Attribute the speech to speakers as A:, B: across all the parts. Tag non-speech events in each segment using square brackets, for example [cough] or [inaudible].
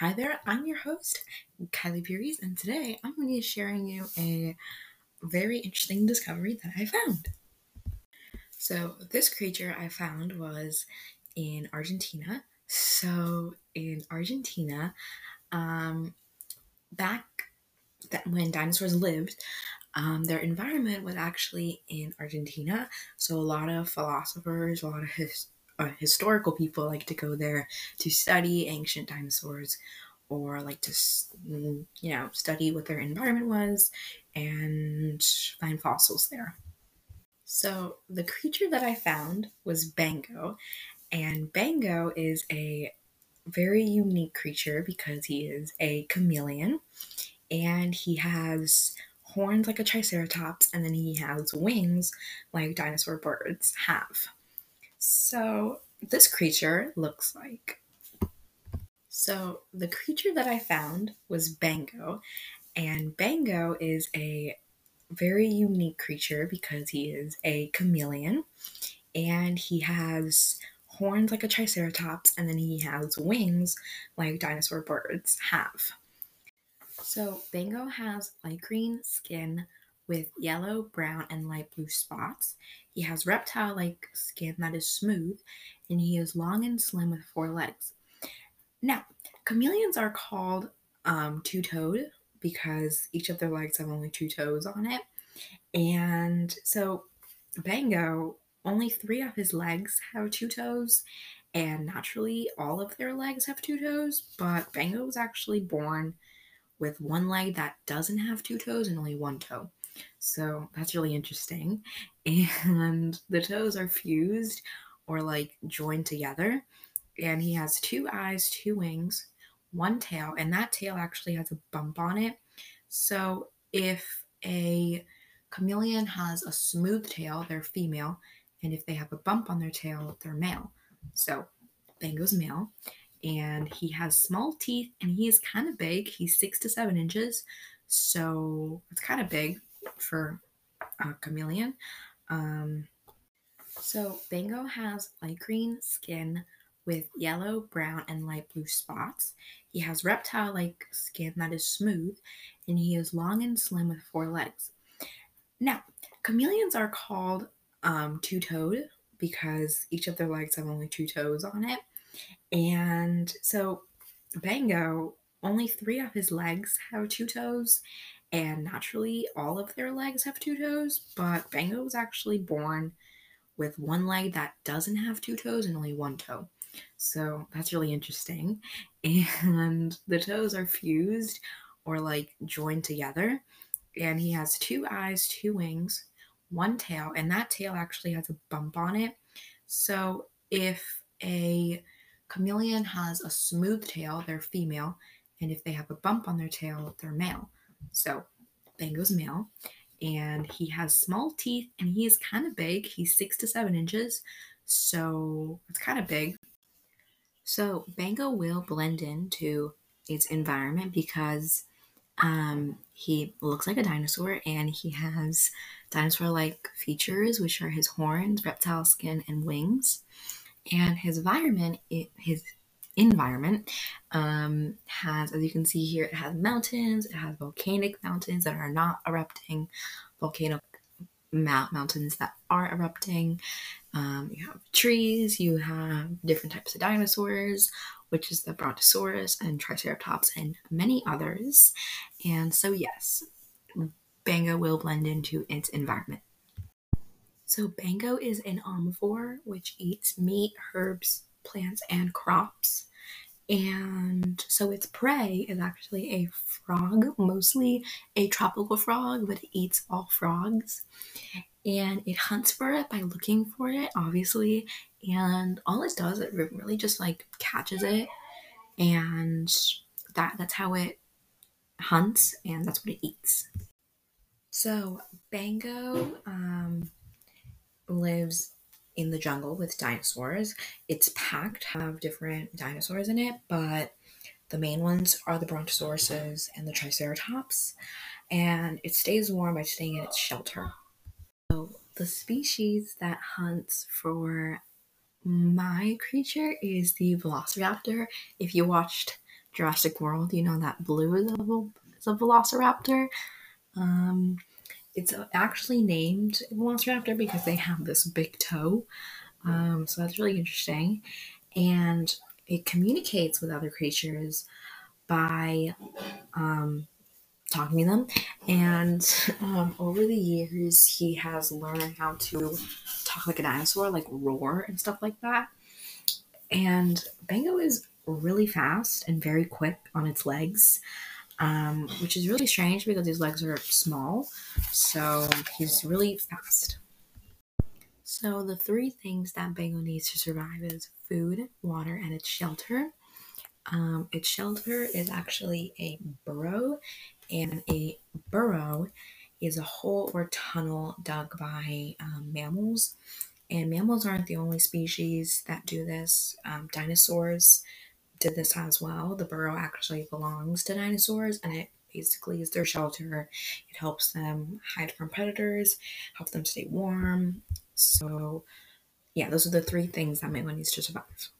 A: Hi there, I'm your host, Kylie Pierce, and today I'm going to be sharing you a very interesting discovery that I found. So, this creature I found was in Argentina. So, in Argentina, um, back that when dinosaurs lived, um, their environment was actually in Argentina. So, a lot of philosophers, a lot of his, uh, historical people like to go there to study ancient dinosaurs or like to mm, you know study what their environment was and find fossils there. So the creature that i found was bango and bango is a very unique creature because he is a chameleon and he has horns like a triceratops and then he has wings like dinosaur birds have so this creature looks like. So the creature that I found was Bango, and Bango is a very unique creature because he is a chameleon and he has horns like a triceratops and then he has wings like dinosaur birds have. So Bango has light green skin with yellow, brown, and light blue spots. He has reptile like skin that is smooth, and he is long and slim with four legs. Now, chameleons are called um, two toed because each of their legs have only two toes on it. And so, Bango, only three of his legs have two toes, and naturally, all of their legs have two toes. But Bango was actually born with one leg that doesn't have two toes and only one toe. So that's really interesting. And [laughs] the toes are fused or like joined together. And he has two eyes, two wings, one tail, and that tail actually has a bump on it. So if a chameleon has a smooth tail, they're female, and if they have a bump on their tail, they're male. So Bango's male, and he has small teeth, and he is kind of big. He's six to seven inches, so it's kind of big for a chameleon. Um, so Bango has light green skin with yellow, brown, and light blue spots. He has reptile like skin that is smooth, and he is long and slim with four legs. Now, chameleons are called um, two toed because each of their legs have only two toes on it. And so Bango, only three of his legs have two toes, and naturally all of their legs have two toes, but Bango was actually born with one leg that doesn't have two toes and only one toe. So that's really interesting. [laughs] And the toes are fused or like joined together. And he has two eyes, two wings, one tail, and that tail actually has a bump on it. So if a chameleon has a smooth tail, they're female, and if they have a bump on their tail, they're male. So Bango's male, and he has small teeth, and he is kind of big. He's six to seven inches, so it's kind of big. So Bango will blend into its environment because um, he looks like a dinosaur and he has dinosaur like features, which are his horns, reptile skin, and wings. And his environment, his environment um, has, as you can see here, it has mountains, it has volcanic mountains that are not erupting, volcanic mountains that are erupting. Um, you have trees, you have different types of dinosaurs, which is the Brontosaurus and Triceratops, and many others. And so, yes, Bango will blend into its environment. So, Bango is an omnivore which eats meat, herbs, plants, and crops. And so its prey is actually a frog, mostly a tropical frog, but it eats all frogs. And it hunts for it by looking for it, obviously. And all it does, it really just like catches it. And that that's how it hunts and that's what it eats. So Bango um, lives in the jungle with dinosaurs. It's packed, have different dinosaurs in it, but the main ones are the Brontosauruses and the Triceratops, and it stays warm by staying in its shelter. So the species that hunts for my creature is the Velociraptor. If you watched Jurassic World, you know that blue is a, is a velociraptor. Um, it's actually named velociraptor because they have this big toe. Um, so that's really interesting. And it communicates with other creatures by um, talking to them. And um, over the years, he has learned how to talk like a dinosaur, like roar and stuff like that. And Bango is really fast and very quick on its legs, um, which is really strange because his legs are small. So he's really fast. So the three things that Bango needs to survive is food, water, and its shelter. Um, its shelter is actually a burrow, and a burrow is a hole or tunnel dug by um, mammals. And mammals aren't the only species that do this. Um, dinosaurs did this as well. The burrow actually belongs to dinosaurs, and it basically is their shelter. It helps them hide from predators, help them stay warm. So, yeah, those are the three things that Mango needs to survive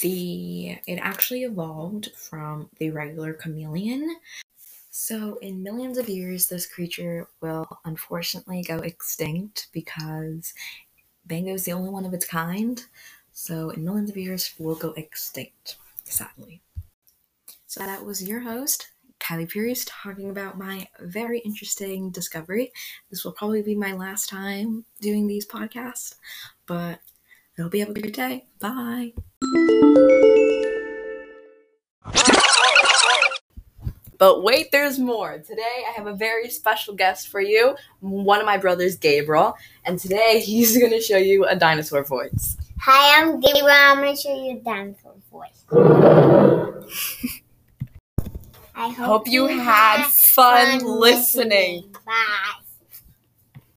A: the it actually evolved from the regular chameleon. So, in millions of years, this creature will unfortunately go extinct because Bango is the only one of its kind. So, in millions of years, we'll go extinct, sadly. So, that was your host, Kylie Pierce, talking about my very interesting discovery. This will probably be my last time doing these podcasts, but I hope you have a good day. Bye. But wait, there's more. Today I have a very special guest for you, one of my brothers, Gabriel, and today [laughs] he's going to show you a dinosaur voice.
B: Hi, I'm Gabriel. I'm going to show you a dinosaur voice. [laughs]
A: I hope, hope you, you had fun, fun listening. listening.
B: Bye.